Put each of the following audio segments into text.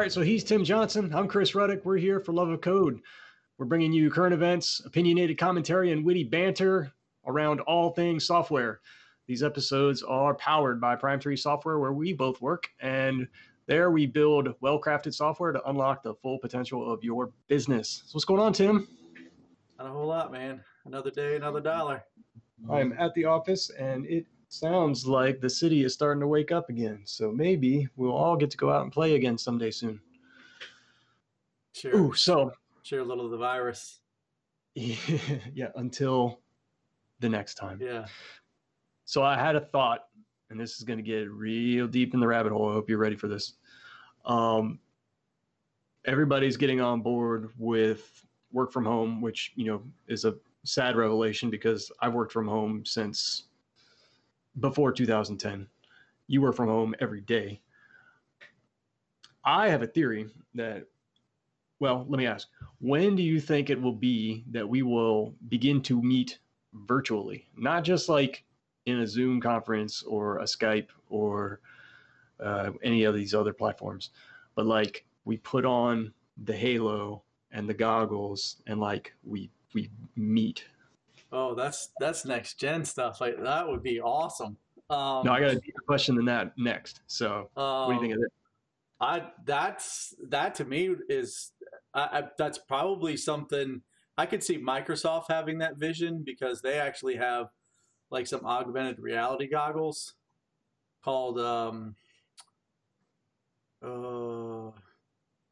right, so he's Tim Johnson. I'm Chris Ruddick. We're here for Love of Code. We're bringing you current events, opinionated commentary, and witty banter around all things software. These episodes are powered by Prime 3 Software, where we both work, and there we build well crafted software to unlock the full potential of your business. So, what's going on, Tim? Not a whole lot, man. Another day, another dollar. I'm at the office, and it sounds like the city is starting to wake up again. So maybe we'll all get to go out and play again someday soon. Sure. Ooh, so Share a little of the virus. yeah, until the next time. Yeah. So I had a thought, and this is going to get real deep in the rabbit hole. I hope you're ready for this. Um, everybody's getting on board with work from home, which you know is a sad revelation because I've worked from home since before 2010. You were from home every day. I have a theory that, well, let me ask when do you think it will be that we will begin to meet virtually? Not just like in a Zoom conference or a Skype or uh, any of these other platforms, but like we put on the halo and the goggles and like we we meet Oh, that's that's next gen stuff. Like that would be awesome. Um, no, I got a deeper question than that next. So, um, what do you think of it? I that's that to me is I, I, that's probably something I could see Microsoft having that vision because they actually have like some augmented reality goggles called um, uh,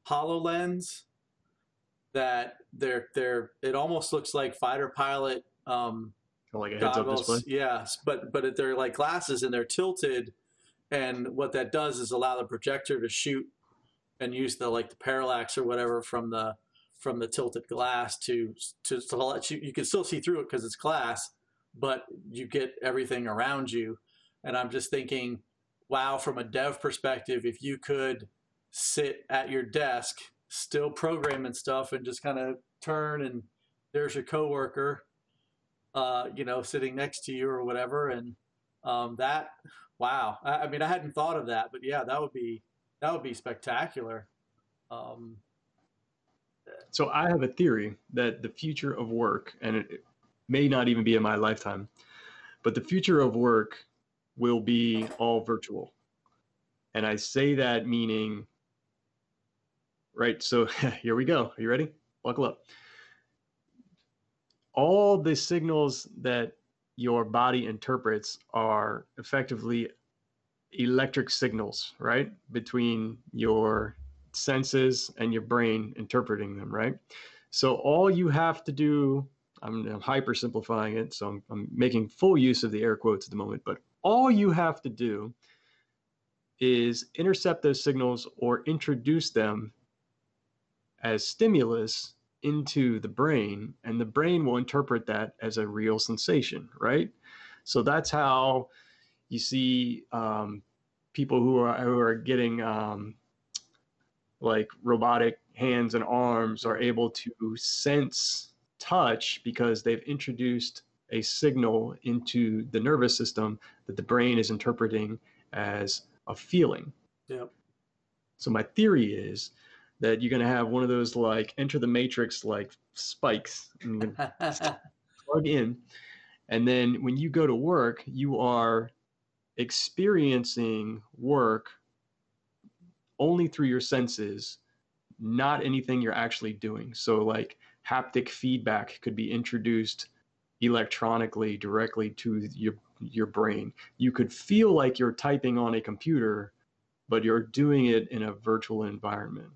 Hololens that they're they're it almost looks like fighter pilot um, like a heads up display. Yes, but but they're like glasses and they're tilted, and what that does is allow the projector to shoot and use the like the parallax or whatever from the from the tilted glass to to, to let you you can still see through it because it's glass, but you get everything around you. And I'm just thinking, wow, from a dev perspective, if you could sit at your desk, still programming stuff, and just kind of turn and there's your coworker uh, you know, sitting next to you or whatever. And um, that, wow. I, I, mean, I hadn't thought of that, but yeah, that would be that would be spectacular. Um, so I have a theory that the future of work, and it may not even be in my lifetime, but the future of work will be all virtual. And I say that meaning, right? So here we go. Are you ready? Buckle up all the signals that your body interprets are effectively electric signals, right? Between your senses and your brain interpreting them, right? So all you have to do, I'm, I'm hyper simplifying it, so I'm, I'm making full use of the air quotes at the moment, but all you have to do is intercept those signals or introduce them as stimulus into the brain and the brain will interpret that as a real sensation right so that's how you see um, people who are who are getting um, like robotic hands and arms are able to sense touch because they've introduced a signal into the nervous system that the brain is interpreting as a feeling. Yep. So my theory is that you're going to have one of those like enter the matrix like spikes. And plug in. And then when you go to work you are experiencing work only through your senses not anything you're actually doing. So like haptic feedback could be introduced electronically directly to your your brain. You could feel like you're typing on a computer but you're doing it in a virtual environment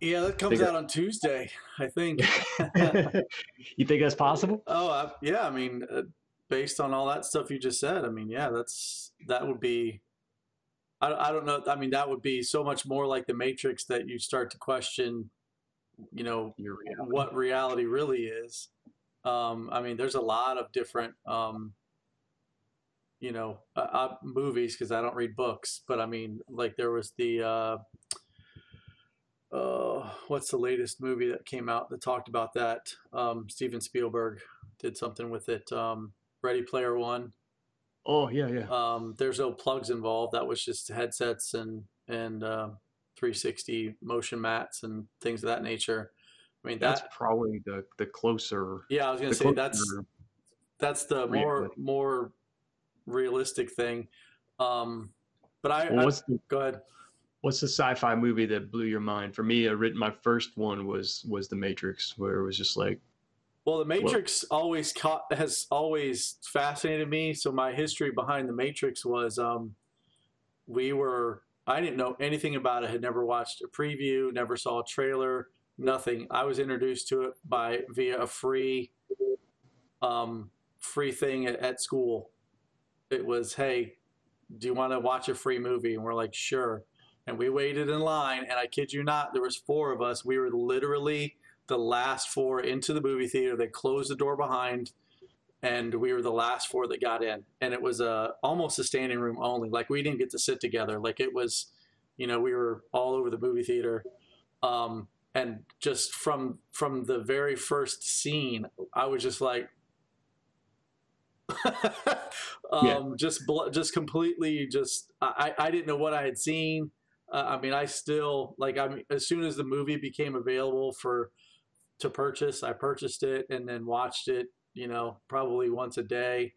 yeah, that comes out on Tuesday, I think. you think that's possible? Oh, I, yeah. I mean, uh, based on all that stuff you just said, I mean, yeah, that's that would be. I, I don't know. I mean, that would be so much more like the Matrix that you start to question, you know, reality. what reality really is. Um, I mean, there's a lot of different, um, you know, uh, uh, movies because I don't read books, but I mean, like there was the. Uh, uh, what's the latest movie that came out that talked about that? Um, Steven Spielberg did something with it. Um, Ready Player One. Oh yeah, yeah. Um, there's no plugs involved. That was just headsets and and uh, 360 motion mats and things of that nature. I mean, That's probably the the closer. yeah, I was gonna say that's that's the more reality. more realistic thing. Um, but I, Well, I the go ahead. What's the sci-fi movie that blew your mind? For me, I written my first one was was The Matrix, where it was just like Well, the Matrix always caught has always fascinated me. So my history behind the Matrix was um, we were I didn't know anything about it. Had never watched a preview, never saw a trailer, nothing. I was introduced to it by via a free um, free thing at, at school. It was, hey, do you want to watch a free movie? And we're like, sure. And we waited in line, and I kid you not, there was four of us. We were literally the last four into the movie theater. They closed the door behind, and we were the last four that got in. And it was a almost a standing room only. Like we didn't get to sit together. Like it was, you know, we were all over the movie theater. Um, and just from from the very first scene, I was just like, um, Yeah. just bl- just completely just I I didn't know what I had seen. Uh, I mean, I still like. I mean, as soon as the movie became available for to purchase, I purchased it and then watched it. You know, probably once a day.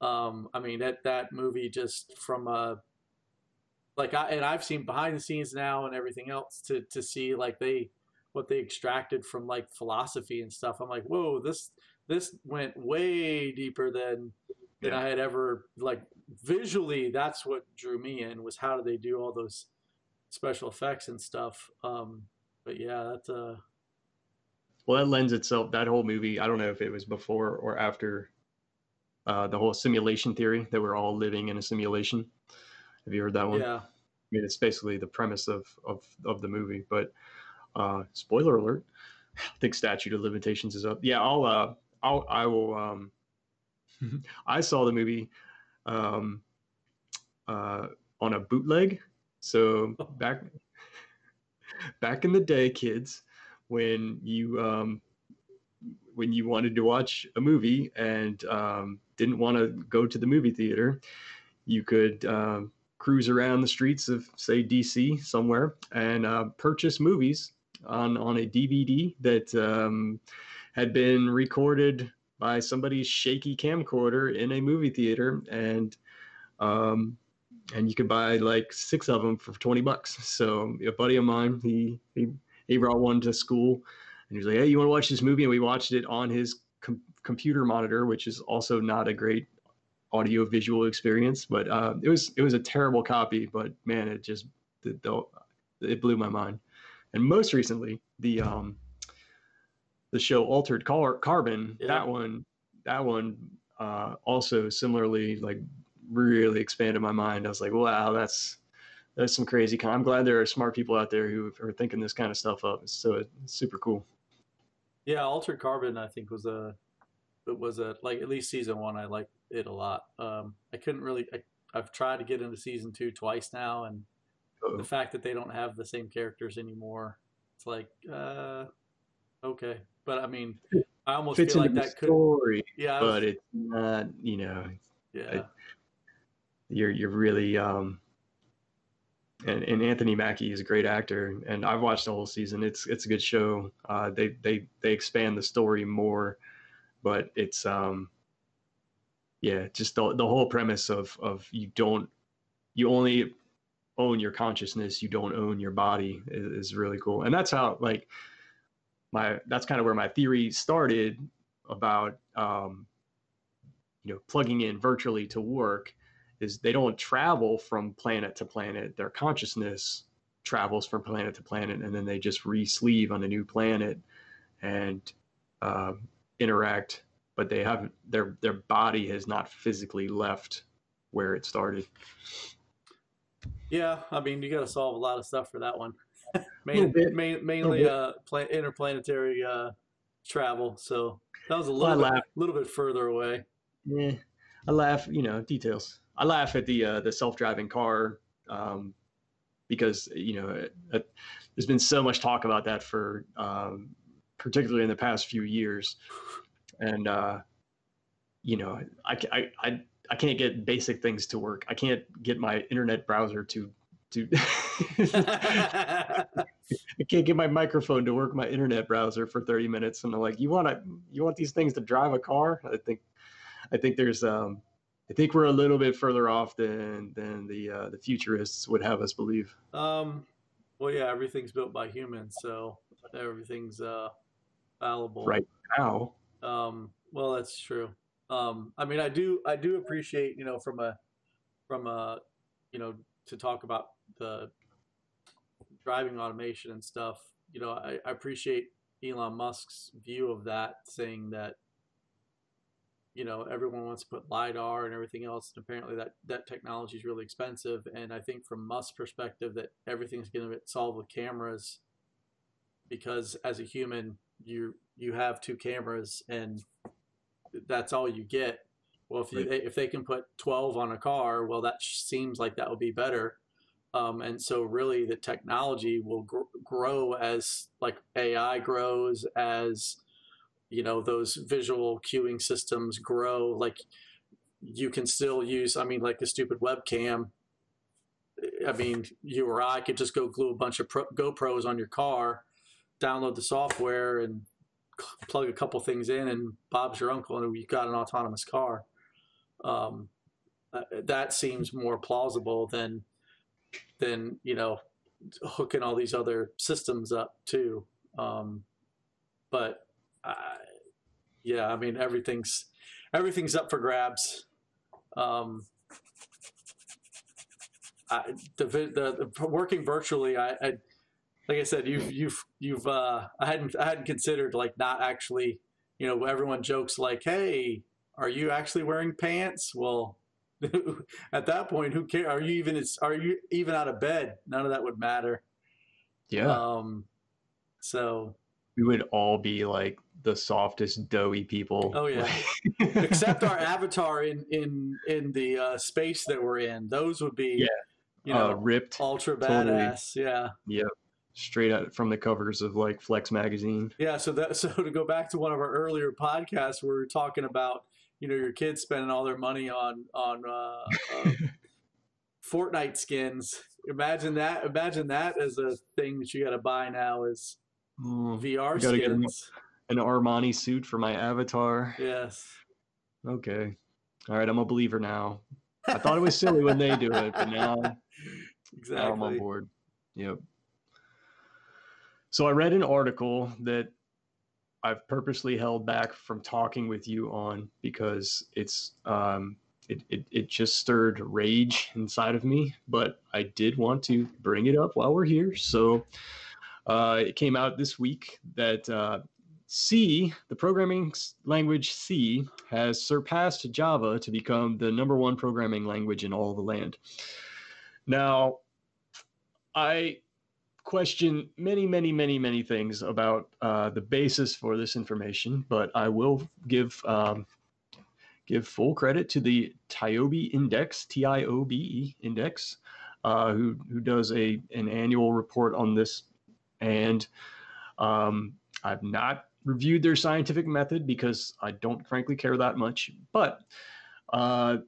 Um, I mean, that that movie just from a like I and I've seen behind the scenes now and everything else to to see like they what they extracted from like philosophy and stuff. I'm like, whoa, this this went way deeper than than Yeah. I had ever like visually. That's what drew me in was how do they do all those special effects and stuff. Um, but yeah, that's uh well, that lends itself. That whole movie. I don't know if it was before or after uh, the whole simulation theory that we're all living in a simulation. Have you heard that one? yeah. I mean, it's basically the premise of of of the movie. But uh, spoiler alert: I think statute of limitations is up. Yeah, I'll uh, I'll I will. Um, I saw the movie um, uh, on a bootleg. So back back in the day, kids, when you um, when you wanted to watch a movie and um, didn't want to go to the movie theater, you could um, cruise around the streets of, say, DC somewhere and uh, purchase movies on on a DVD that um, had been recorded by somebody's shaky camcorder in a movie theater, and um, and you could buy like six of them for twenty bucks. So a buddy of mine, he he he brought one to school, and he was like, "Hey, you want to watch this movie?" And we watched it on his com- computer monitor, which is also not a great audio visual experience. But uh, it was it was a terrible copy. But man, it just the, it blew my mind. And most recently, the um, the show Altered Car- Carbon. Yeah. That one, that one uh, also similarly like really expanded my mind. I was like, wow, that's that's some crazy. Con- I'm glad there are smart people out there who are thinking this kind of stuff up. So it's super cool. Yeah, Altered Carbon I think was a it was a like at least season one I liked it a lot. Um, I couldn't really I, I've tried to get into season two twice now, and Uh-oh. the fact that they don't have the same characters anymore, it's like uh, okay. But I mean, I almost Fits feel like that could story, yeah I was- but it's not. You know, yeah you're you're really um and, and Anthony Mackie is a great actor and I've watched the whole season. It's it's a good show. Uh they they they expand the story more, but it's um yeah, just the the whole premise of of you don't you only own your consciousness, you don't own your body is, is really cool. And that's how like my that's kind of where my theory started about um you know plugging in virtually to work is they don't travel from planet to planet. Their consciousness travels from planet to planet, and then they just re-sleeve on a new planet and uh, interact. But they have their their body has not physically left where it started. yeah. I mean, you got to solve a lot of stuff for that one. Main, main, mainly uh, pla- interplanetary uh, travel. So that was a Well, little bit, little bit further away. Yeah, I laugh. You know, details. I laugh at the uh, the self driving car um, because you know it, it, there's been so much talk about that for um, particularly in the past few years, and uh, you know I, I I I can't get basic things to work. I can't get my internet browser to to I can't get my microphone to work my internet browser for 30 minutes. And I'm like you want to you want these things to drive a car? I think I think there's um I think we're a little bit further off than than the uh, the futurists would have us believe. Um well yeah everything's built by humans so everything's uh fallible. Right now. Um well that's true. Um I mean I do I do appreciate you know from a from a you know to talk about the driving automation and stuff, you know, I, I appreciate Elon Musk's view of that, saying that you know everyone wants to put lidar and everything else and apparently that that technology is really expensive and i think from musk's perspective that everything's going to get solved with cameras because as a human you you have two cameras and that's all you get well if you, right. if they can put 12 on a car well that seems like that would be better um, and so really the technology will gr- grow as like AI grows, as you know those visual cueing systems grow. Like you can still use, I mean, like a stupid webcam. I mean, you or I could just go glue a bunch of Pro- GoPros on your car, download the software, and plug a couple things in, and Bob's your uncle, and you've got an autonomous car. Um, uh, that seems more plausible than than you know hooking all these other systems up too. Um, but I, yeah, I mean everything's everything's up for grabs. Um, I, the, the, the working virtually, I, I, like I said, you've you've you've uh, I hadn't I hadn't considered like not actually, you know, everyone jokes like, hey, are you actually wearing pants? Well, at that point, who cares? Are you even are you even out of bed? None of that would matter. Yeah. Um. So we would all be like the softest doughy people. Oh yeah. Except our avatar in in in the uh, space that we're in. Those would be yeah. You know, uh, ripped, ultra badass. Totally. Yeah. Yeah. Straight out from the covers of like Flex magazine. Yeah. So that so to go back to one of our earlier podcasts, where we were talking about you know your kids spending all their money on on uh, uh, Fortnite skins. Imagine that. Imagine that as a thing that you got to buy now is mm, VR skins. An Armani suit for my avatar. Yes. Okay. All right. I'm a believer now. I thought it was silly when they do it, but now, exactly. now I'm on board. Yep. So I read an article that I've purposely held back from talking with you on because it's um, it, it, it just stirred rage inside of me, but I did want to bring it up while we're here. So uh, it came out this week that uh, C, the programming language C, has surpassed Java to become the number one programming language in all the land. Now, I question many, many, many, many things about uh, the basis for this information, but I will give um, give full credit to the TIOBE Index, T-I-O-B-E Index, uh, who who does a an annual report on this, and um, I've not reviewed their scientific method because I don't frankly care that much, but. Uh,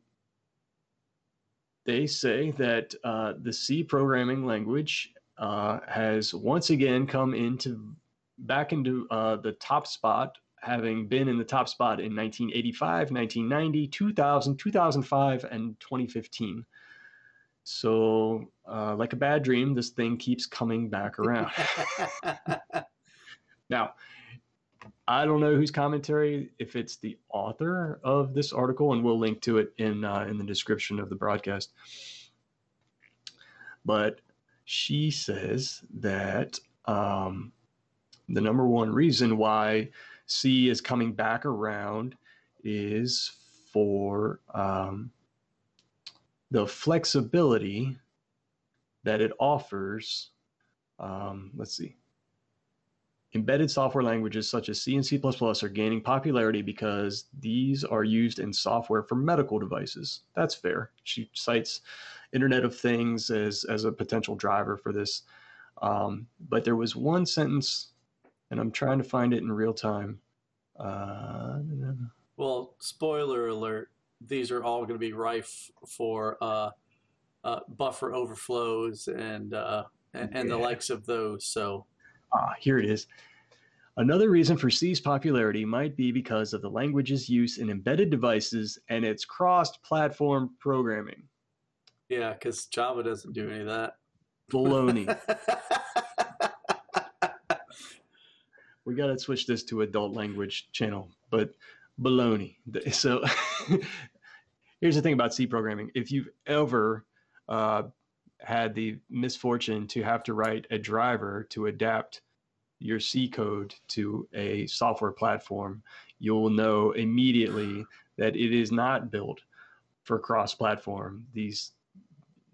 they say that uh, the C programming language uh, has once again come into back into uh, the top spot, having been in the top spot in 1985, 1990, 2000, 2005, and 2015. So, uh, like a bad dream, this thing keeps coming back around. now, I don't know whose commentary, if it's the author of this article, and we'll link to it in uh, in the description of the broadcast. But she says that um, the number one reason why C is coming back around is for um, the flexibility that it offers. Um, let's see. Embedded software languages such as C and C are gaining popularity because these are used in software for medical devices. That's fair. She cites Internet of Things as as a potential driver for this. Um, but there was one sentence, and I'm trying to find it in real time. Uh, well, spoiler alert: these are all going to be rife for uh, uh, buffer overflows and, uh, and and the likes of those. So Ah, here it is. Another reason for C's popularity might be because of the language's use in embedded devices and its cross-platform programming. yeah, because Java doesn't do any of that. Baloney. we got to switch this to adult language channel, but baloney. So here's the thing about C programming. If you've ever uh, had the misfortune to have to write a driver to adapt your C code to a software platform, you'll know immediately that it is not built for cross platform. These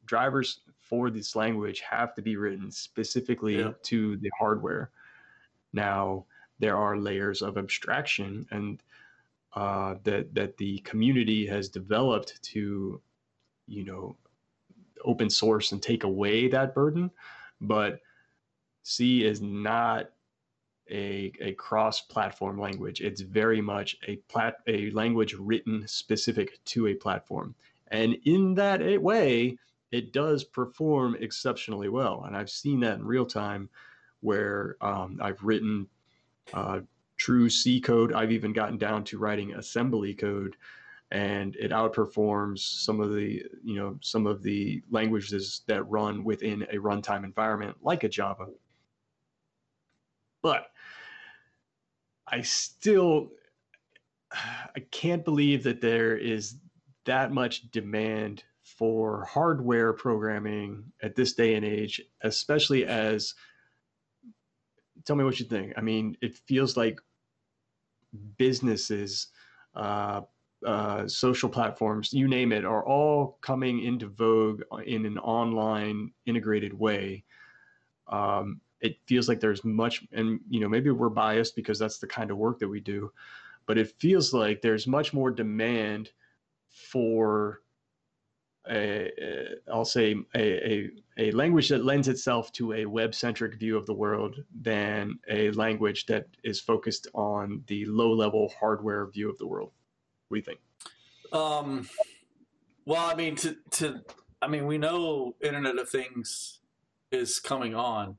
drivers for this language have to be written specifically Yeah. to the hardware. Now, there are layers of abstraction and uh, that that the community has developed to, you know, open source and take away that burden, but C is not a, a cross-platform language. It's very much a plat a language written specific to a platform, and in that way, it does perform exceptionally well. And I've seen that in real time, where um, I've written uh, true C code. I've even gotten down to writing assembly code, and it outperforms some of the you know some of the languages that run within a runtime environment like a Java. But I still I can't believe that there is that much demand for hardware programming at this day and age, especially as tell me what you think. I mean, it feels like businesses, uh, uh, social platforms, you name it, are all coming into vogue in an online integrated way. Um, it feels like there's much, and you know, maybe we're biased because that's the kind of work that we do, but it feels like there's much more demand for a, a I'll say a, a, a language that lends itself to a web centric view of the world than a language that is focused on the low level hardware view of the world. What do you think? Um, well, I mean, to to I mean, we know Internet of Things is coming on,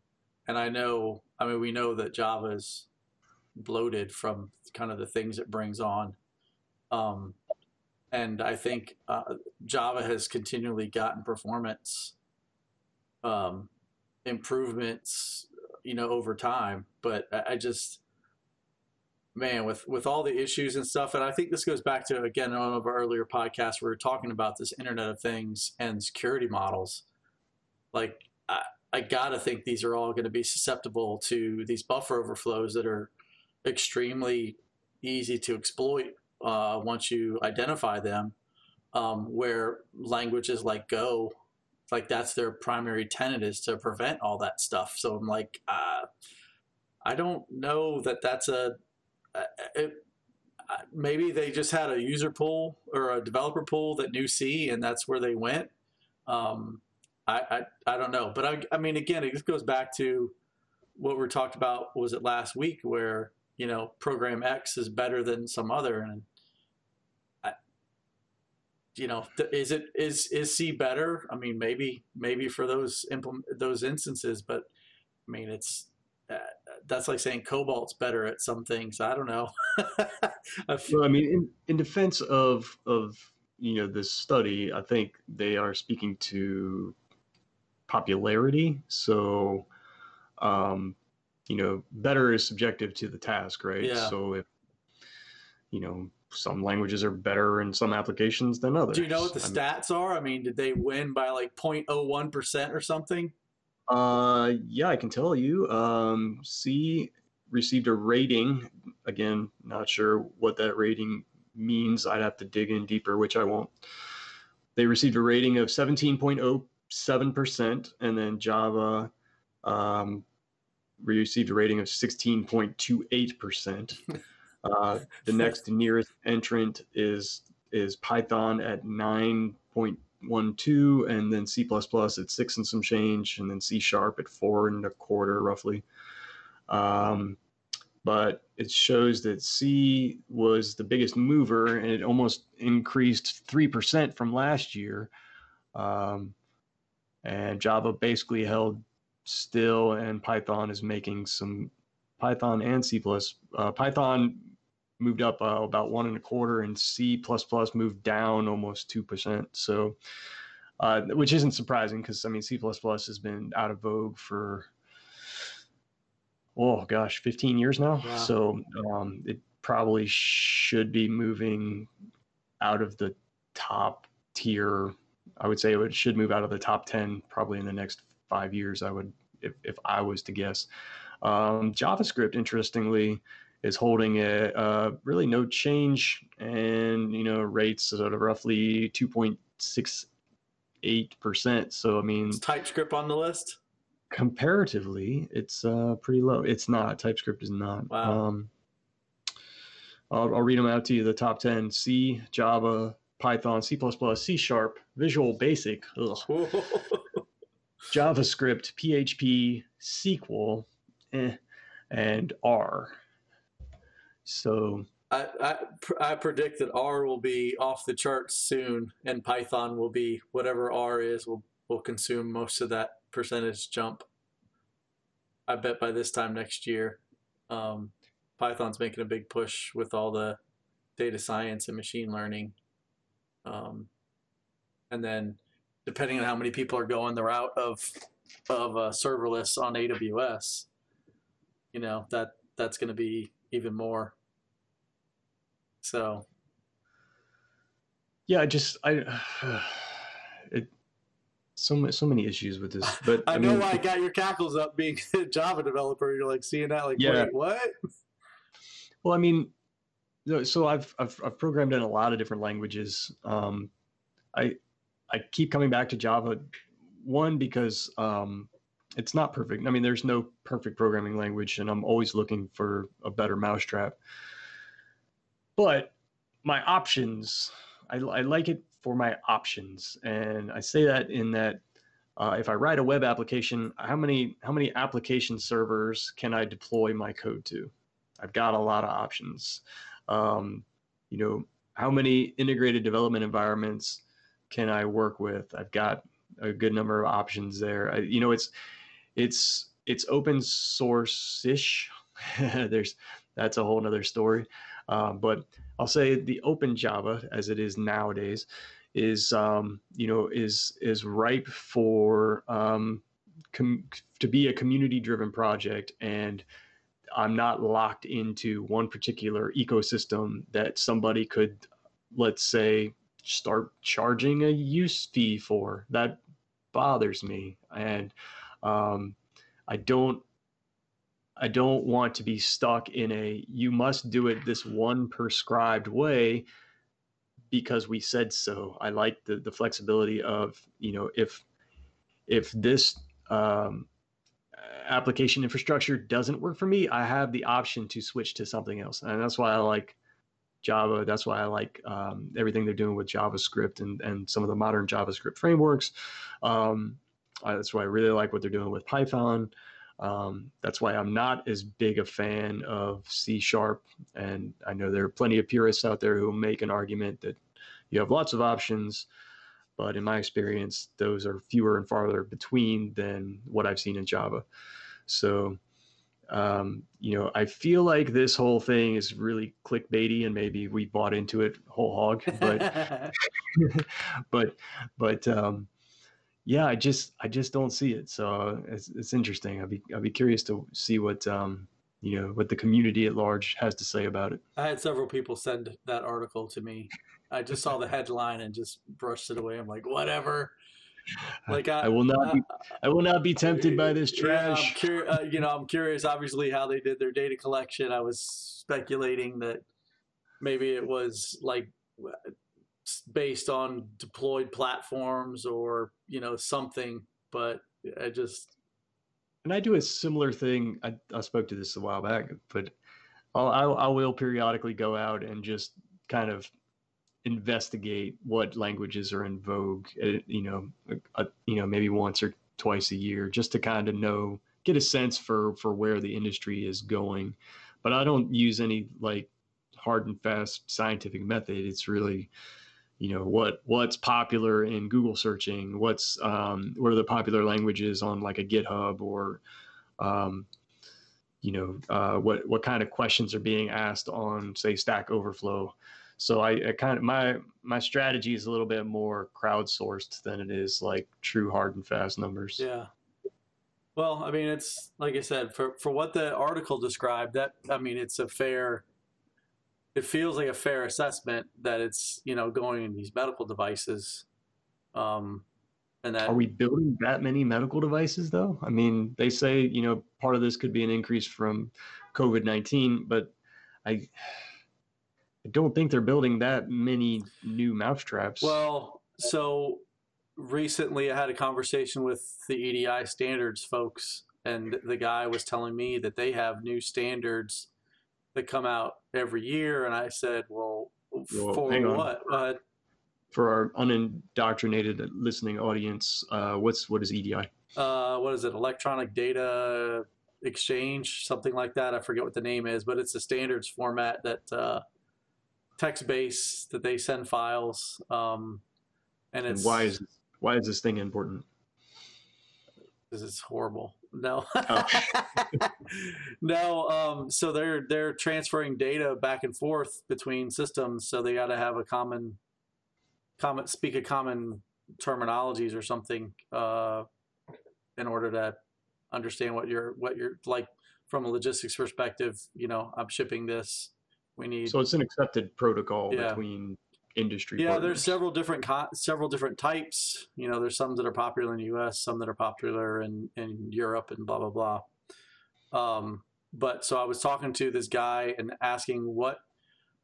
and I know, I mean, we know that Java is bloated from kind of the things it brings on. Um, and I think uh, Java has continually gotten performance um, improvements, you know, over time. But I, I just, man, with with all the issues and stuff, and I think this goes back to again one of our earlier podcasts. We were talking about this Internet of Things and security models. Like, I, I gotta think these are all going to be susceptible to these buffer overflows that are extremely easy to exploit uh, once you identify them. Um, where languages like Go, like that's their primary tenet is to prevent all that stuff. So I'm like, uh, I don't know that that's a. uh, It, uh, maybe they just had a user pool or a developer pool that knew C, and that's where they went. Um, I, I I don't know, but I I mean, again, it just goes back to what we talked about. Was it last week where you know program X is better than some other, and I, you know, is it is is C better? I mean, maybe maybe for those implement those instances, but I mean, it's uh, that's like saying COBOL's better at some things. I don't know. I Well, I mean, in, in defense of of you know this study, I think they are speaking to popularity. So, um, you know, better is subjective to the task, right? Yeah. So if you know some languages are better in some applications than others. Do you know what the I mean, stats are? I mean, did they win by like 0.01 percent or something? Uh, yeah, I can tell you. Um, C received a rating. Again, not sure what that rating means. I'd have to dig in deeper, which I won't. They received a rating of 17.07%, and then Java um, received a rating of 16.28%. Uh, the next nearest entrant is is Python at 9.12, and then C++ at six and some change, and then C sharp at four and a quarter, roughly. Um, but it shows that C was the biggest mover, and it almost increased three percent from last year. Um, and Java basically held still, and Python is making some Python and C. Uh, Python moved up uh, about one and a quarter, and C plus plus moved down almost two percent. So, uh, which isn't surprising because I mean C plus plus has been out of vogue for oh gosh, 15 years now. Wow. So um, it probably should be moving out of the top tier. I would say it should move out of the top 10 probably in the next five years. I would, if, if I was to guess. Um, JavaScript, interestingly, is holding a uh, really no change and you know rates sort of roughly 2.68 percent. So I mean, is TypeScript on the list? comparatively, it's uh, pretty low. It's not. TypeScript is not. Wow. Um, I'll, I'll read them out to you. The top 10 C, Java, Python, C, C Sharp, Visual Basic, JavaScript, PHP, SQL, eh, and R. So I, I, I predict that R will be off the charts soon, and Python will be whatever R is will will consume most of that percentage jump. I bet by this time next year, um, Python's making a big push with all the data science and machine learning. Um, and then, depending on how many people are going the route of of uh, serverless on AWS, you know that that's going to be even more. So, yeah, I just I. it so so many issues with this. But I, I know mean, why I got your cackles up being a Java developer. You're like seeing that, like, yeah. wait, what? Well, I mean, so I've, I've I've programmed in a lot of different languages. Um, I I keep coming back to Java, one because um, it's not perfect. I mean, there's no perfect programming language, and I'm always looking for a better mousetrap. But my options, I, I like it for my options. And I say that in that uh, if I write a web application, how many how many application servers can I deploy my code to? I've got a lot of options. Um, you know, how many integrated development environments can I work with? I've got a good number of options there. I, you know, it's it's it's open source ish. There's that's a whole nother story. Uh, but I'll say the open Java as it is nowadays is um, you know is is ripe for um, com- to be a community driven project and I'm not locked into one particular ecosystem that somebody could let's say start charging a use fee for that bothers me and um, I don't I don't want to be stuck in a you must do it this one prescribed way because we said so. I like the the flexibility of you know if if this um, application infrastructure doesn't work for me, I have the option to switch to something else, and that's why I like Java. That's why I like um, everything they're doing with JavaScript and and some of the modern JavaScript frameworks. Um, that's why I really like what they're doing with Python. Um, that's why I'm not as big a fan of C sharp. And I know there are plenty of purists out there who make an argument that you have lots of options, but in my experience, those are fewer and farther between than what I've seen in Java. So, um, you know, I feel like this whole thing is really clickbaity, and maybe we bought into it whole hog. But, but, but, um, yeah, I just I just don't see it. So it's it's interesting. I'd be I'd be curious to see what um you know what the community at large has to say about it. I had several people send that article to me. I just saw the headline and just brushed it away. I'm like, whatever. Like I, I will not be I will not be tempted by this trash. Yeah, uh, you know, I'm curious. Obviously, how they did their data collection. I was speculating that maybe it was like based on deployed platforms or you know something but i just and i do a similar thing i, I spoke to this a while back but I'll, I'll, I will periodically go out and just kind of investigate what languages are in vogue uh, you know a, you know maybe once or twice a year just to kind of know get a sense for for where the industry is going but i don't use any like hard and fast scientific method it's really you know what what's popular in Google searching, what's um, what are the popular languages on like a GitHub or um, you know uh, what what kind of questions are being asked on say Stack Overflow. So I, I, kind of my my strategy is a little bit more crowdsourced than it is like true hard and fast numbers. Yeah. Well, I mean, it's like I said for for what the article described. That I mean, it's a fair it feels like a fair assessment that it's you know going in these medical devices um and that are we building that many medical devices though i mean they say you know part of this could be an increase from covid-19 but i i don't think they're building that many new mousetraps well so recently i had a conversation with the edi standards folks and the guy was telling me that they have new standards that come out every year. And I said, well, well for what? Uh, for our unindoctrinated listening audience, uh, what's what is EDI? Uh, what is it? Electronic Data Exchange, something like that. I forget what the name is, but it's a standards format that uh, text based that they send files. Um, and it's and why is why is this thing important? Because it's horrible. No, oh. no. Um, so they're they're transferring data back and forth between systems, so they got to have a common, common speak a common terminologies or something uh, in order to understand what you're what you're like from a logistics perspective. You know, I'm shipping this. We need. So it's an accepted protocol yeah. between industry. Yeah, partners. there's several different co- several different types. You know, there's some that are popular in the U.S., some that are popular in in Europe, and blah blah blah. Um, but so I was talking to this guy and asking what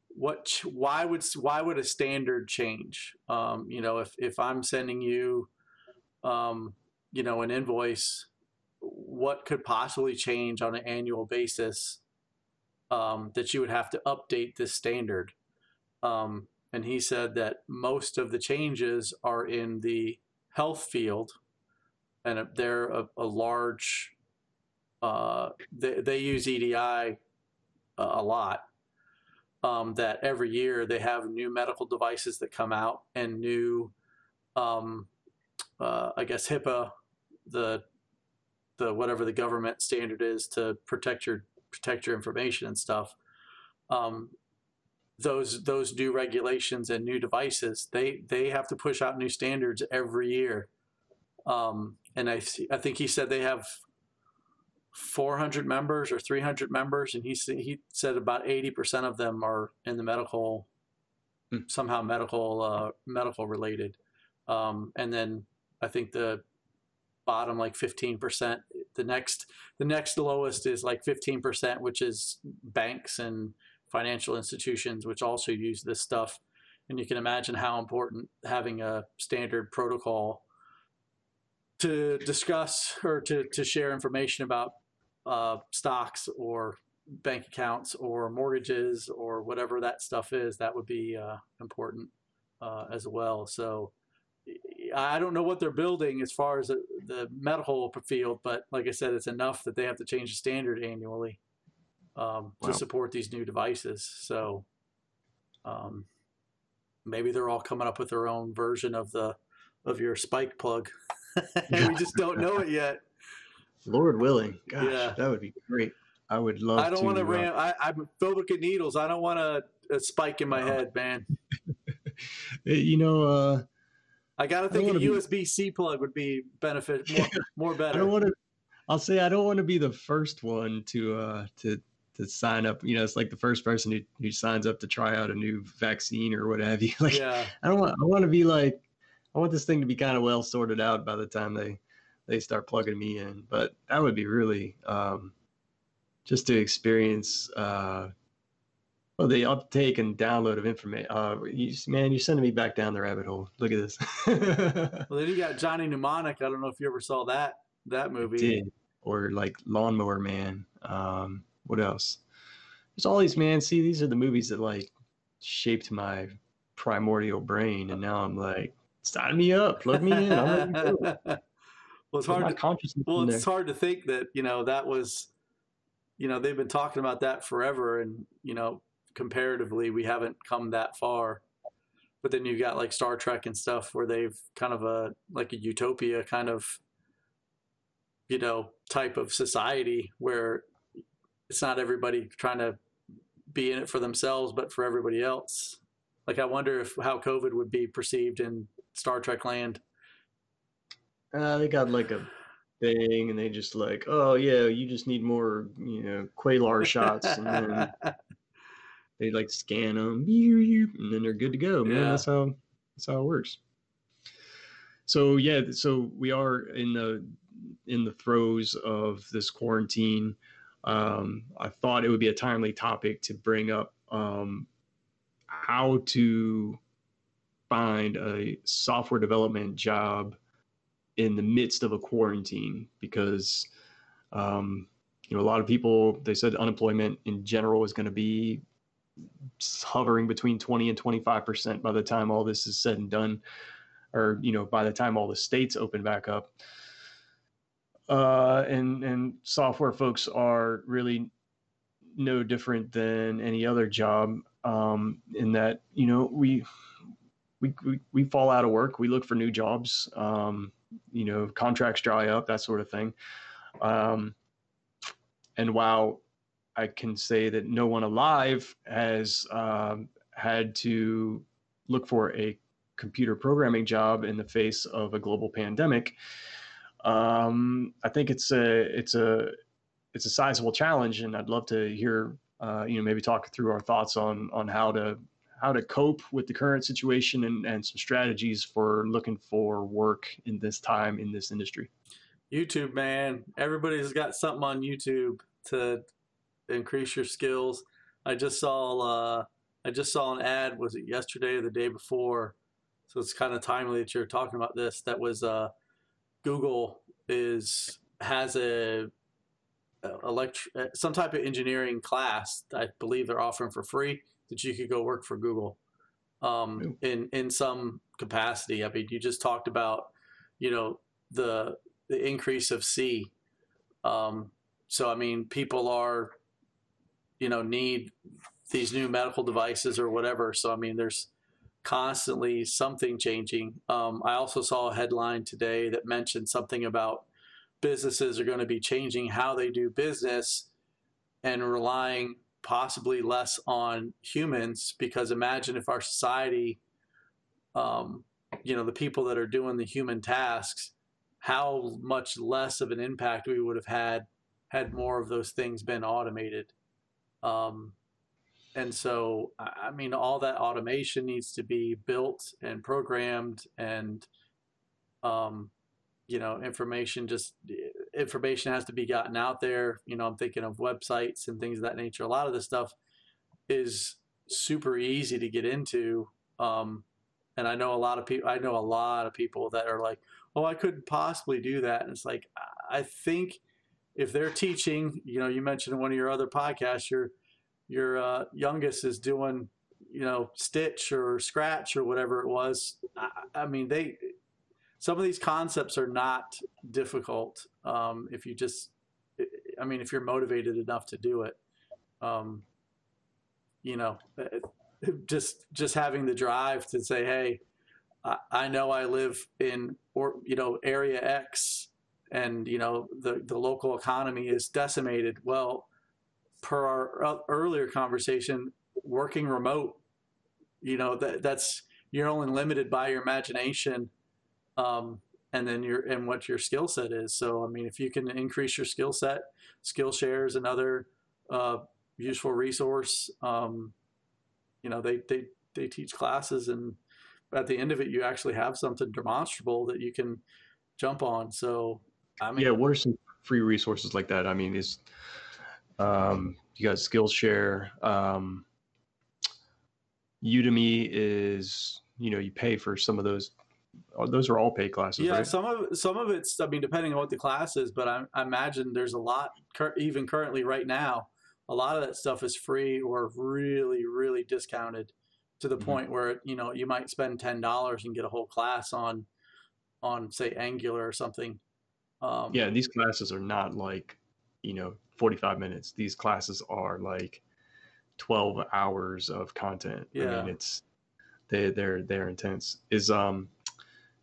what why would why would a standard change? Um, you know, if if I'm sending you, um, you know, an invoice, what could possibly change on an annual basis um, that you would have to update this standard? Um, and he said that most of the changes are in the health field, and they're a, a large. Uh, they, they use EDI a, a lot. Um, that every year they have new medical devices that come out and new, um, uh, I guess HIPAA, the the whatever the government standard is to protect your protect your information and stuff. Um, those those new regulations and new devices they they have to push out new standards every year um, and I, I think he said they have 400 members or 300 members and he, he said about 80% of them are in the medical hmm. somehow medical uh, medical related um, and then i think the bottom like 15% the next the next lowest is like 15% which is banks and financial institutions, which also use this stuff. And you can imagine how important having a standard protocol to discuss or to, to share information about uh, stocks or bank accounts or mortgages or whatever that stuff is, that would be uh, important uh, as well. So I don't know what they're building as far as the, the medical field, but like I said, it's enough that they have to change the standard annually um, wow. to support these new devices. So um, maybe they're all coming up with their own version of the of your spike plug, and we just don't know it yet. Lord willing, gosh, yeah. that would be great. I would love. I don't want to ram. I, I'm phobic of needles. I don't want a, a spike in my head, man. you know, uh, I got to think a USB C plug would be benefit more, more better. I don't want to. I'll say I don't want to be the first one to uh, to to sign up. You know, it's like the first person who, who signs up to try out a new vaccine or what have you. Like, yeah. I don't want. I want to be like, I want this thing to be kind of well sorted out by the time they they start plugging me in. But that would be really um, just to experience. Uh, well, the uptake and download of information. Uh, you, man, you're sending me back down the rabbit hole. Look at this. well, then you got Johnny Mnemonic. I don't know if you ever saw that that movie. Did or like Lawnmower Man. Um, what else? There's all these man. See, these are the movies that like shaped my primordial brain, and now I'm like, sign me up, plug me in. I'm well, it's hard. To, well, it's hard to think that you know that was, you know, they've been talking about that forever, and you know, comparatively, we haven't come that far. but then you got like Star Trek and stuff where they've kind of a like a utopia kind of you know type of society where it's not everybody trying to be in it for themselves but for everybody else like i wonder if how covid would be perceived in star trek land uh, they got like a thing and they just like oh yeah you just need more you know Quaalar shots and then they like scan them and then they're good to go man. Yeah. that's how that's how it works. So yeah so we are in the in the throes of this quarantine. Um, i thought it would be a timely topic to bring up um, how to find a software development job in the midst of a quarantine because um, you know a lot of people they said unemployment in general is going to be hovering between 20 and 25 percent by the time all this is said and done or you know by the time all the states open back up uh, and and software folks are really no different than any other job um, in that you know we, we we we fall out of work we look for new jobs um, you know, contracts dry up, that sort of thing. Um, and while I can say that no one alive has um, had to look for a computer programming job in the face of a global pandemic, um, I think it's a it's a it's a sizable challenge, and I'd love to hear uh, you know maybe talk through our thoughts on on how to how to cope with the current situation and, and some strategies for looking for work in this time in this industry. YouTube, man. Everybody's got something on YouTube to increase your skills. I just saw uh, I just saw an ad. Was it yesterday or the day before? So it's kind of timely that you're talking about this. That was uh, Google is has a elect some type of engineering class. I believe they're offering for free that you could go work for Google um, in in some capacity. I mean, you just talked about you know the the increase of C. Um, so I mean, people are you know need these new medical devices or whatever. So I mean, there's constantly something changing. Um, I also saw a headline today that mentioned something about businesses are going to be changing how they do business and relying possibly less on humans because imagine if our society um, you know the people that are doing the human tasks how much less of an impact we would have had had more of those things been automated um, and so i mean all that automation needs to be built and programmed and um, you know information just information has to be gotten out there. You know i'm thinking of websites and things of that nature. A lot of this stuff is super easy to get into um, and i know a lot of people i know a lot of people that are like oh i couldn't possibly do that. And it's like i think if they're teaching you know you mentioned in one of your other podcasts your your uh, youngest is doing you know stitch or scratch or whatever it was. I, I mean they some of these concepts are not difficult um, if you just i mean if you're motivated enough to do it um, you know just just having the drive to say hey I, I know i live in or you know area x and you know the the local economy is decimated well per our earlier conversation working remote you know that that's you're only limited by your imagination um, and then your and what your skill set is. So I mean, if you can increase your skill set, Skillshare is another uh, useful resource. Um, you know, they they they teach classes, and at the end of it, you actually have something demonstrable that you can jump on. So I mean, yeah, what are some free resources like that? I mean, is um, you got Skillshare. Um, Udemy is you know you pay for some of those Oh, those are all paid classes. Yeah, right? some of some of it's. I mean, depending on what the class is, but I, I imagine there's a lot. Even currently, right now, a lot of that stuff is free or really, really discounted to the mm-hmm. point where you know you might spend ten dollars and get a whole class on on say Angular or something. Um, yeah, these classes are not like you know 45 minutes. These classes are like 12 hours of content. Yeah. I mean, it's they they're they're intense. Is um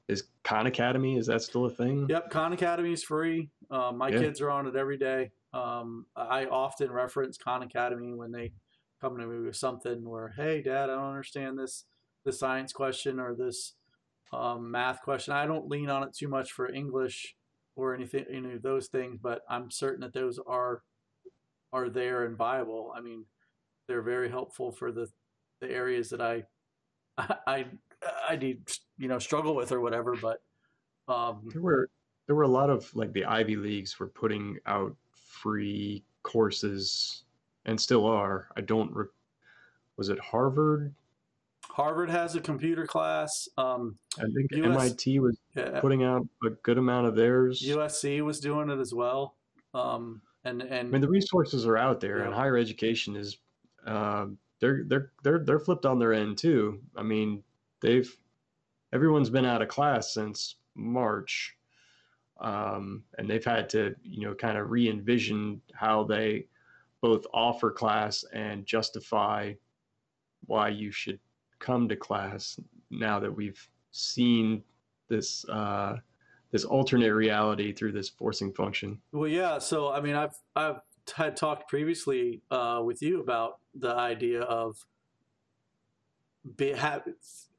is Khan Academy is that still a thing? Yep, Khan Academy is free. Um, my Yeah. kids are on it every day. Um, I often reference Khan Academy when they come to me with something where, hey, Dad, I don't understand this this science question or this um, math question. I don't lean on it too much for English or anything, any of those things, but I'm certain that those are are there and viable. I mean, they're very helpful for the the areas that I I I need you know struggle with or whatever. But um, There were there were a lot of like the Ivy Leagues were putting out free courses and still are. I don't re- was it Harvard? Harvard has a computer class. Um, I think US MIT was yeah, putting out a good amount of theirs. USC was doing it as well. Um, and I mean, the resources are out there, and higher education is uh, they're they're they're they're flipped on their end too. I mean, they've everyone's been out of class since March, um, and they've had to you know kind of re envision how they both offer class and justify why you should come to class now that we've seen this uh, this alternate reality through this forcing function. well, yeah. So I mean, I've I've had talked previously uh, with you about the idea of be, have,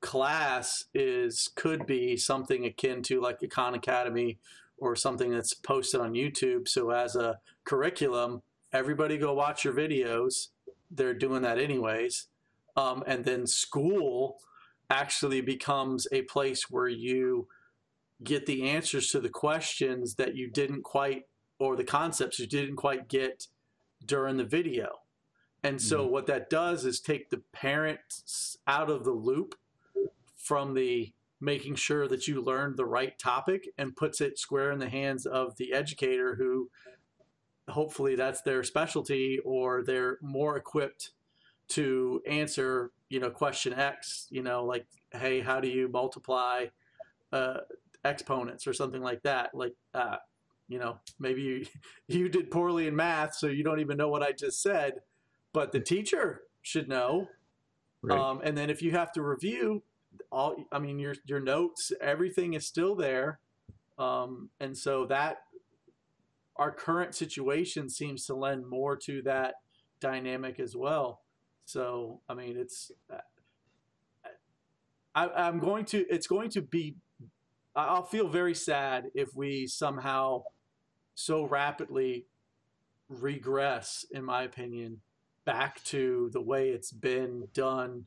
class is could be something akin to like a Khan Academy or something that's posted on YouTube. So as a curriculum, everybody go watch your videos. They're doing that anyways. Um, and then school actually becomes a place where you get the answers to the questions that you didn't quite or the concepts you didn't quite get during the video. And so what that does is take the parents out of the loop from the making sure that you learned the right topic and puts it square in the hands of the educator who hopefully that's their specialty or they're more equipped to answer you know question x you know like hey how do you multiply uh, exponents or something like that like uh, you know maybe you, you did poorly in math so you don't even know what i just said but the teacher should know Right. um, and then if you have to review all, I mean, your your notes, everything is still there, um, and so that our current situation seems to lend more to that dynamic as well. So, I mean, it's I, I'm going to it's going to be I'll feel very sad if we somehow so rapidly regress, in my opinion, back to the way it's been done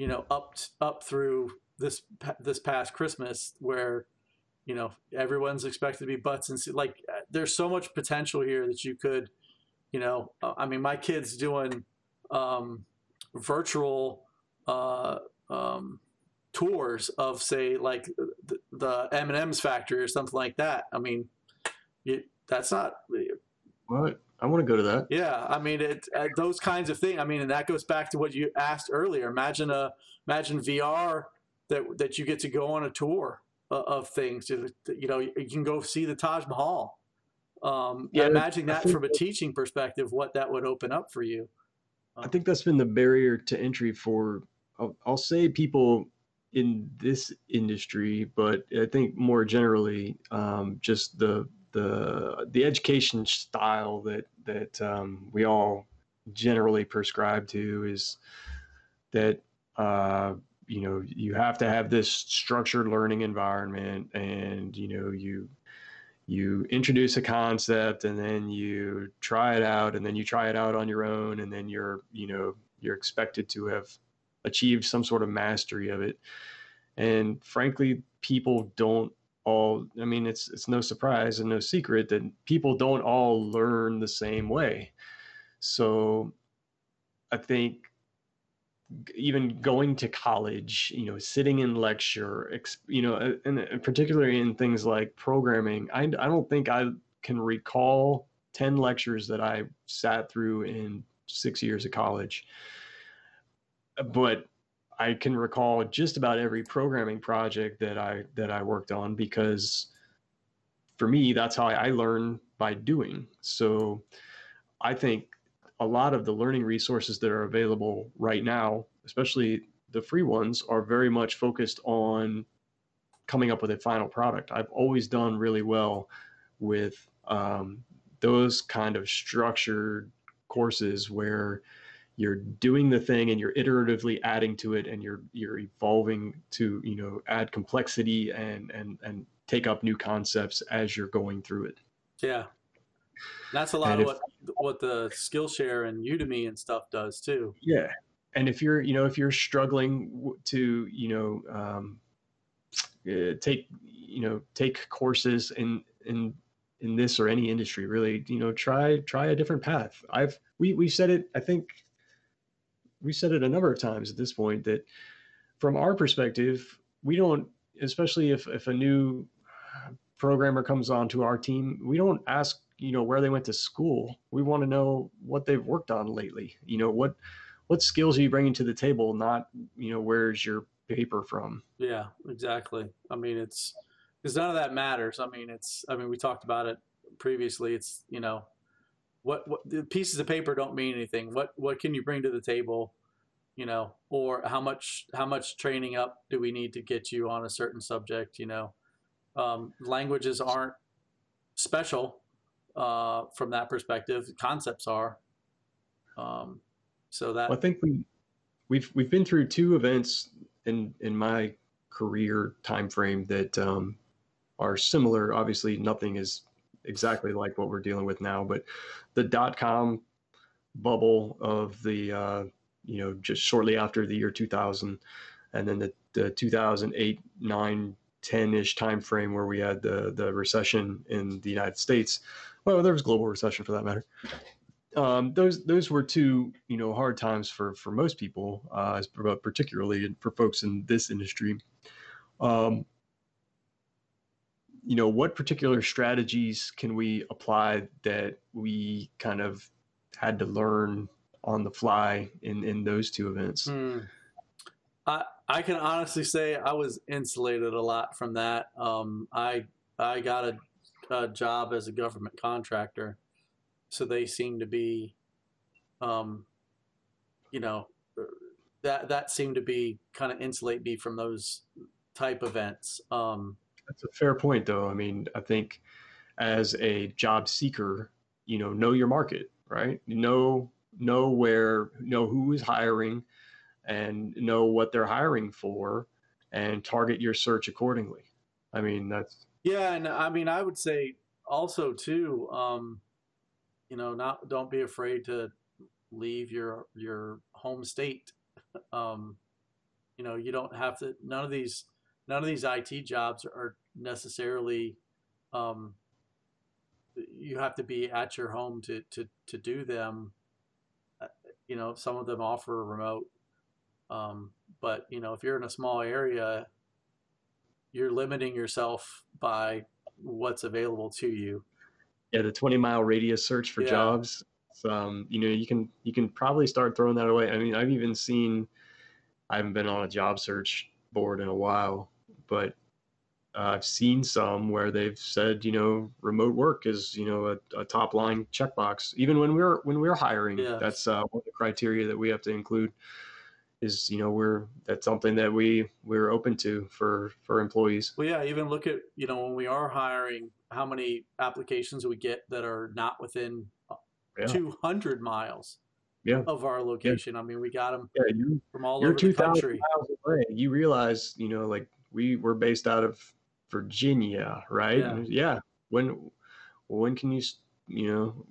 you know up up through this this past Christmas where you know everyone's expected to be butts and like uh, there's so much potential here that you could you know uh, I mean my kids doing um, virtual uh, um, tours of say like the, the M&M's factory or something like that I mean you, that's not What? I want to go to that. yeah, I mean, it uh, those kinds of things. I mean, and that goes back to what you asked earlier. Imagine a imagine VR that that you get to go on a tour of, of things. You know, you can go see the Taj Mahal. Um, Yeah, imagine that from a teaching perspective, what that would open up for you. I think that's been the barrier to entry for, I'll, I'll say people in this industry, but I think more generally, um, just the the the education style that that um, we all generally prescribe to is that uh, you know you have to have this structured learning environment, and you know you you introduce a concept and then you try it out and then you try it out on your own and then you're you know you're expected to have achieved some sort of mastery of it. And frankly people don't all i mean it's it's no surprise and no secret that people don't all learn the same way. So i think even going to college, you know, sitting in lecture, you know, uh, and, and particularly in things like programming, I, I don't think I can recall 10 lectures that I sat through in six years of college. But I can recall just about every programming project that I that I worked on because for me that's how I learn by doing. So I think a lot of the learning resources that are available right now, especially the free ones are very much focused on coming up with a final product. I've always done really well with um, those kind of structured courses where you're doing the thing and you're iteratively adding to it and you're you're evolving to you know add complexity and and and take up new concepts as you're going through it yeah that's a lot and of if, what what the skillshare and udemy and stuff does too. Yeah. And if you're you know if you're struggling to you know um, uh, take you know take courses in in in this or any industry really you know try try a different path. I've we we said it i think we said it a number of times at this point that from our perspective we don't especially if if a new programmer comes onto our team we don't ask you know where they went to school. We want to know what they've worked on lately. You know what what skills are you bringing to the table not you know where's your paper from? Yeah exactly. I mean it's because none of that matters. I mean it's i mean we talked about it previously. It's you know what, what the pieces of paper don't mean anything. What what can you bring to the table you know or how much how much training up do we need to get you on a certain subject you know? Um, languages aren't special uh, from that perspective concepts are um, so that well, I think we we've we've been through two events in in my career time frame that um, are similar. Obviously, nothing is exactly like what we're dealing with now, but the dot com bubble of the uh, you know just shortly after the year 2000, and then the, the 2008 9 10 ish time frame where we had the the recession in the United States. Well, there was global recession for that matter um, those those were two you know hard times for for most people, uh, particularly for folks in this industry. Um, you know, what particular strategies can we apply that we kind of had to learn on the fly in in those two events? Hmm. I I can honestly say I was insulated a lot from that. Um, I I got a, a job as a government contractor so they seem to be, um, you know, that that seemed to be kind of insulate me from those type events. Um, That's a fair point, though. I mean, I think as a job seeker, you know, know your market, right? Know know where, know who is hiring, and know what they're hiring for, and target your search accordingly. I mean, that's yeah, and I mean, I would say also too. Um, you know, not don't be afraid to leave your your home state. Um, you know, you don't have to. None of these none of these IT jobs are necessarily. Um, you have to be at your home to to to do them. Uh, you know, some of them offer remote, um, but you know, if you're in a small area, you're limiting yourself by what's available to you yeah the 20 mile radius search for yeah. jobs um, you know you can you can probably start throwing that away i mean i've even seen i haven't been on a job search board in a while but uh, i've seen some where they've said you know remote work is you know a, a top line checkbox even when we're when we're hiring yeah. that's uh, one of the criteria that we have to include is you know we're that's something that we we're open to for for employees well yeah even look at you know when we are hiring how many applications we get that are not within yeah. 200 miles yeah. of our location. Yeah. I mean, we got them yeah, you, from all over the country. You realize, you know, like we were based out of Virginia, right? Yeah. yeah. When when can you, you know,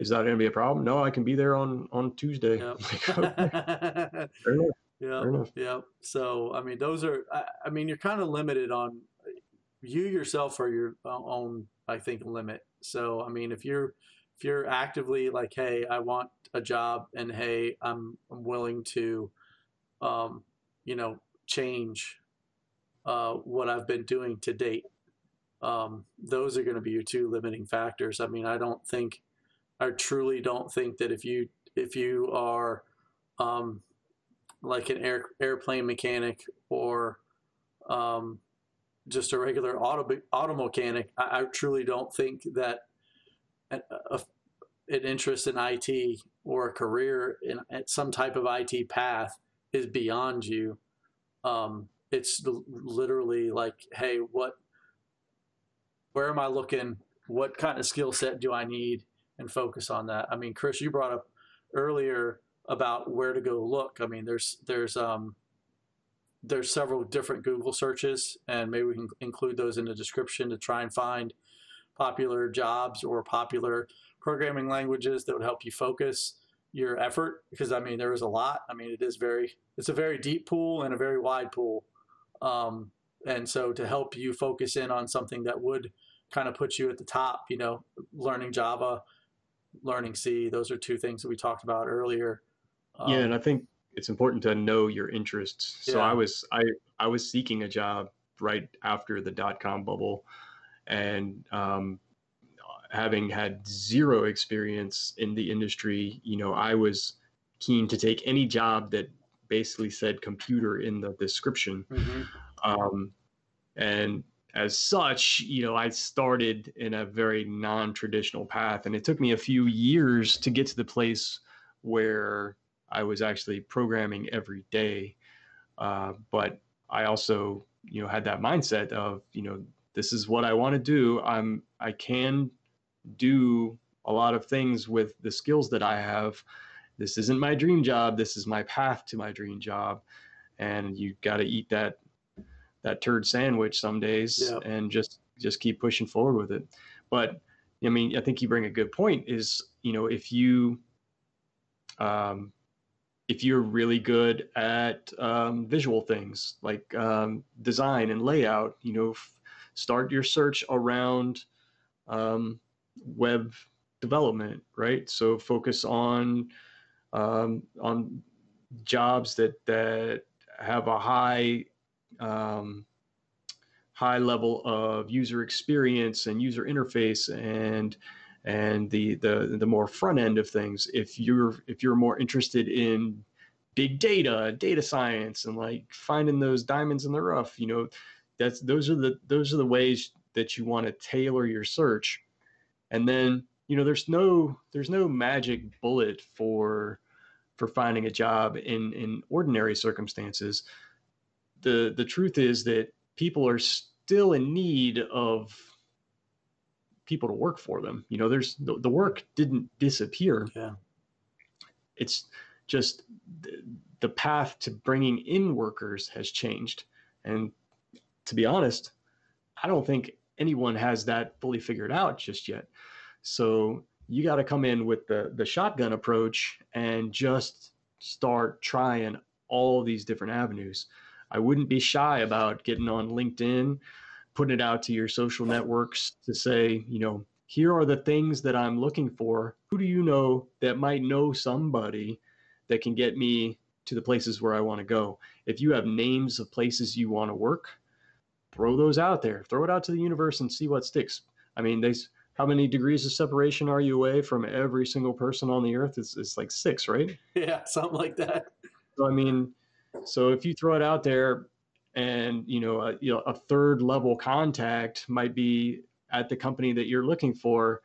is that going to be a problem? No, I can be there on on Tuesday. Yep. Fair enough. Yeah, yeah. So I mean, those are. I, I mean, you're kind of limited on you yourself are your own, I think, limit. So, I mean, if you're if you're actively like, hey, I want a job, and hey, I'm I'm willing to, um, you know, change uh, what I've been doing to date. Um, those are going to be your two limiting factors. I mean, I don't think, I truly don't think that if you if you are um, like an air, airplane mechanic or um, just a regular auto auto mechanic, I, I truly don't think that a, a, an interest in IT or a career in some type of IT path is beyond you. Um, it's literally like, hey, what, where am I looking? What kind of skill set do I need? And focus on that. I mean, Chris, you brought up earlier about where to go look. I mean, there's there's um, there's several different Google searches, and maybe we can include those in the description to try and find popular jobs or popular programming languages that would help you focus your effort because I mean there is a lot. I mean it is very it's a very deep pool and a very wide pool. Um, and so to help you focus in on something that would kind of put you at the top, you know, learning Java, learning C, those are two things that we talked about earlier. Um, yeah, and I think it's important to know your interests. So yeah. I was I I was seeking a job right after the dot com bubble, and um, having had zero experience in the industry, you know, I was keen to take any job that basically said computer in the description. Mm-hmm. Um, and as such, you know, I started in a very non traditional path. And it took me a few years to get to the place where I was actually programming every day. Uh, but I also, you know, had that mindset of, you know, this is what I want to do. I'm, I can do a lot of things with the skills that I have. This isn't my dream job. This is my path to my dream job. And you got to eat that that turd sandwich some days yep. and just just keep pushing forward with it. But I mean, I think you bring a good point. Is you know if you um, if you're really good at um, visual things like um, design and layout, you know, f- start your search around um, web development, right? So focus on um, on jobs that that have a high um, high level of user experience and user interface and and the the the more front end of things. If you're if you're more interested in big data data science and like finding those diamonds in the rough you know that's those are the those are the ways that you want to tailor your search. And then you know there's no there's no magic bullet for for finding a job in in ordinary circumstances the the truth is that people are still in need of people to work for them you know there's the, the work didn't disappear yeah it's just the, the path to bringing in workers has changed and to be honest i don't think anyone has that fully figured out just yet. So you got to come in with the the shotgun approach and just start trying all these different avenues. I wouldn't be shy about getting on LinkedIn, putting it out to your social networks to say, you know, here are the things that I'm looking for. Who do you know that might know somebody that can get me to the places where I want to go? If you have names of places you want to work, throw those out there, throw it out to the universe and see what sticks. I mean, they, how many degrees of separation are you away from every single person on the earth? It's, it's like six, right? Yeah, something like that. So, I mean, so if you throw it out there and, you know, a, you know, a third level contact might be at the company that you're looking for.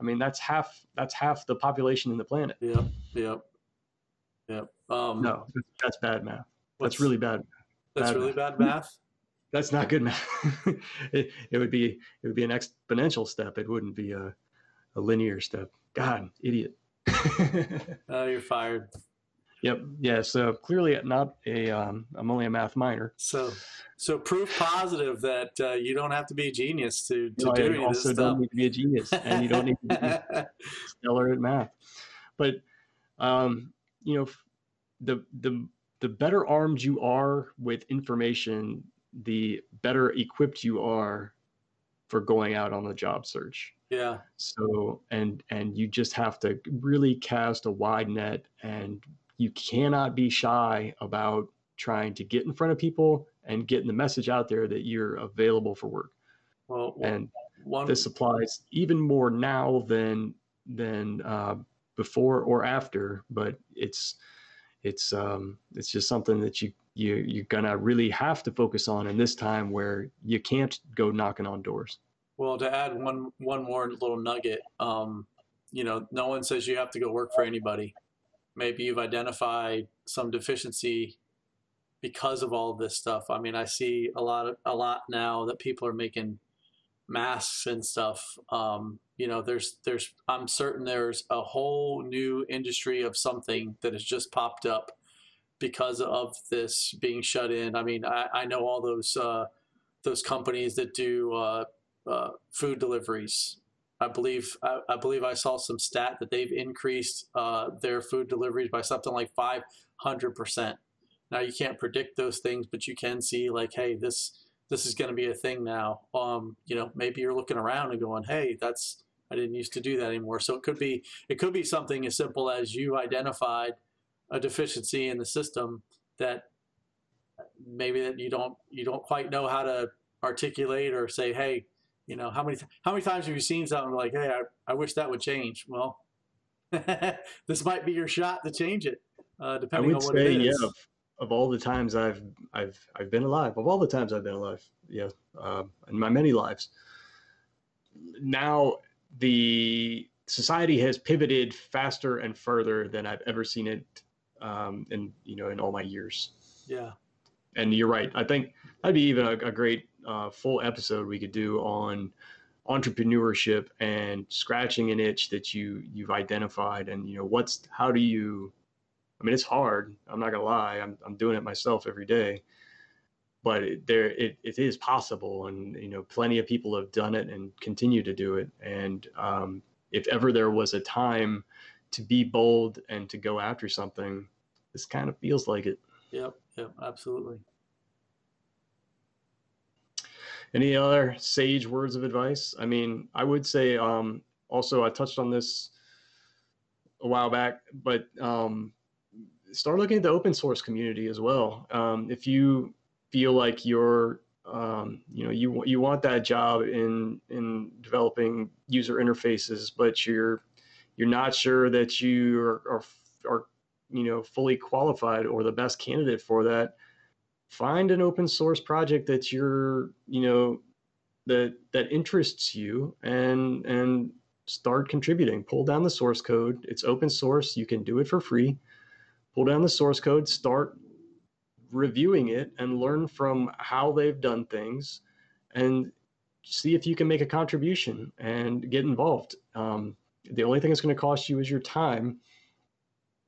I mean, that's half, that's half the population in the planet. Yep. Yep. Yep. Um, no, that's bad math. That's really bad. That's bad really math. bad math that's not good math. it, it would be it would be an exponential step. It wouldn't be a, a linear step. God, idiot. oh, you're fired. Yep. Yeah. So clearly, not a. Um, I'm only a math minor. So, so proof positive that uh, you don't have to be a genius to to no, do any also don't need to be a genius, and you don't need to be stellar at math. But, um, you know, the the the better armed you are with information, the better equipped you are for going out on the job search. Yeah. So and and you just have to really cast a wide net and you cannot be shy about trying to get in front of people and getting the message out there that you're available for work. Well, and one, this applies even more now than than uh, before or after, but it's it's um, it's just something that you you you're gonna really have to focus on in this time where you can't go knocking on doors. Well, to add one one more little nugget, um, you know, no one says you have to go work for anybody. Maybe you've identified some deficiency because of all this stuff. I mean, I see a lot of a lot now that people are making masks and stuff. Um, you know, there's there's I'm certain there's a whole new industry of something that has just popped up because of this being shut in. I mean, I, I know all those uh, those companies that do uh, uh, food deliveries. I believe I, I, believe I saw some stat that they've increased uh, their food deliveries by something like 500 percent. Now you can't predict those things, but you can see like, hey, this this is going to be a thing now. Um, you know, maybe you're looking around and going, hey, that's I didn't used to do that anymore. So it could be it could be something as simple as you identified a deficiency in the system that maybe that you don't you don't quite know how to articulate or say, hey, you know, how many how many times have you seen something like, hey, I, I wish that would change? Well, this might be your shot to change it, uh, depending on what say, it is. Yeah, of all the times I've I've I've been alive, of all the times I've been alive, yeah, uh, in my many lives. Now the society has pivoted faster and further than I've ever seen it um, in you know in all my years. Yeah. And you're right. I think that'd be even a, a great uh, full episode we could do on entrepreneurship and scratching an itch that you you've identified and you know what's how do you I mean it's hard I'm not gonna lie I'm, I'm doing it myself every day but it, there it, it is possible and you know plenty of people have done it and continue to do it and um, if ever there was a time to be bold and to go after something, this kind of feels like it. Yep, yep, absolutely. Any other sage words of advice? I mean, I would say um, also I touched on this a while back, but um, start looking at the open source community as well. Um, if you feel like you're um, you know you you want that job in in developing user interfaces, but you're you're not sure that you are, are, are you know fully qualified or the best candidate for that find an open source project that you're you know that that interests you and and start contributing. Pull down the source code. It's open source. You can do it for free. Pull down the source code start reviewing it and learn from how they've done things and see if you can make a contribution and get involved. Um, the only thing it's going to cost you is your time,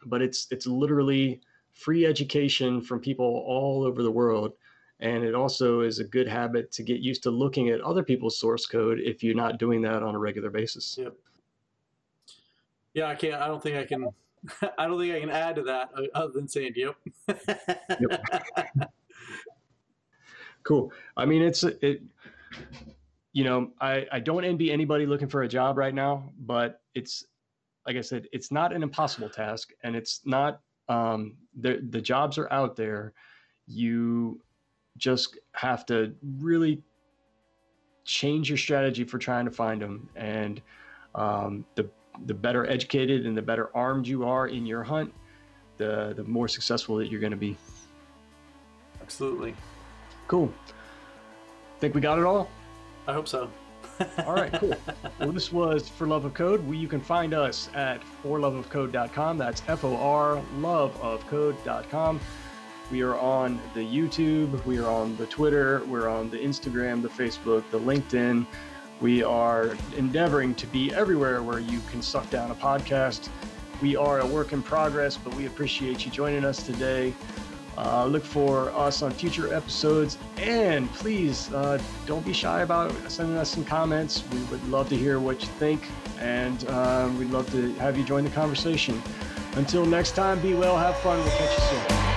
but it's it's literally free education from people all over the world. And it also is a good habit to get used to looking at other people's source code if you're not doing that on a regular basis. Yep. Yeah, I can't. I don't think I can. I don't think I can add to that uh, other than saying yep. yep. cool. I mean, it's it you know, I, I don't envy anybody looking for a job right now, but it's like I said, it's not an impossible task, and it's not um, the the jobs are out there. You just have to really change your strategy for trying to find them, and um, the the better educated and the better armed you are in your hunt, the the more successful that you're going to be. Absolutely. Cool. Think we got it all. I hope so. All right, cool. Well, this was For Love of Code. We, you can find us at forloveofcode.com. That's F O R loveofcode.com. We are on the YouTube, we are on the Twitter, we're on the Instagram, the Facebook, the LinkedIn. We are endeavoring to be everywhere where you can suck down a podcast. We are a work in progress, but we appreciate you joining us today. Uh, look for us on future episodes, and please uh, don't be shy about sending us some comments. We would love to hear what you think, and uh, we'd love to have you join the conversation. Until next time, be well, have fun. We'll catch you soon.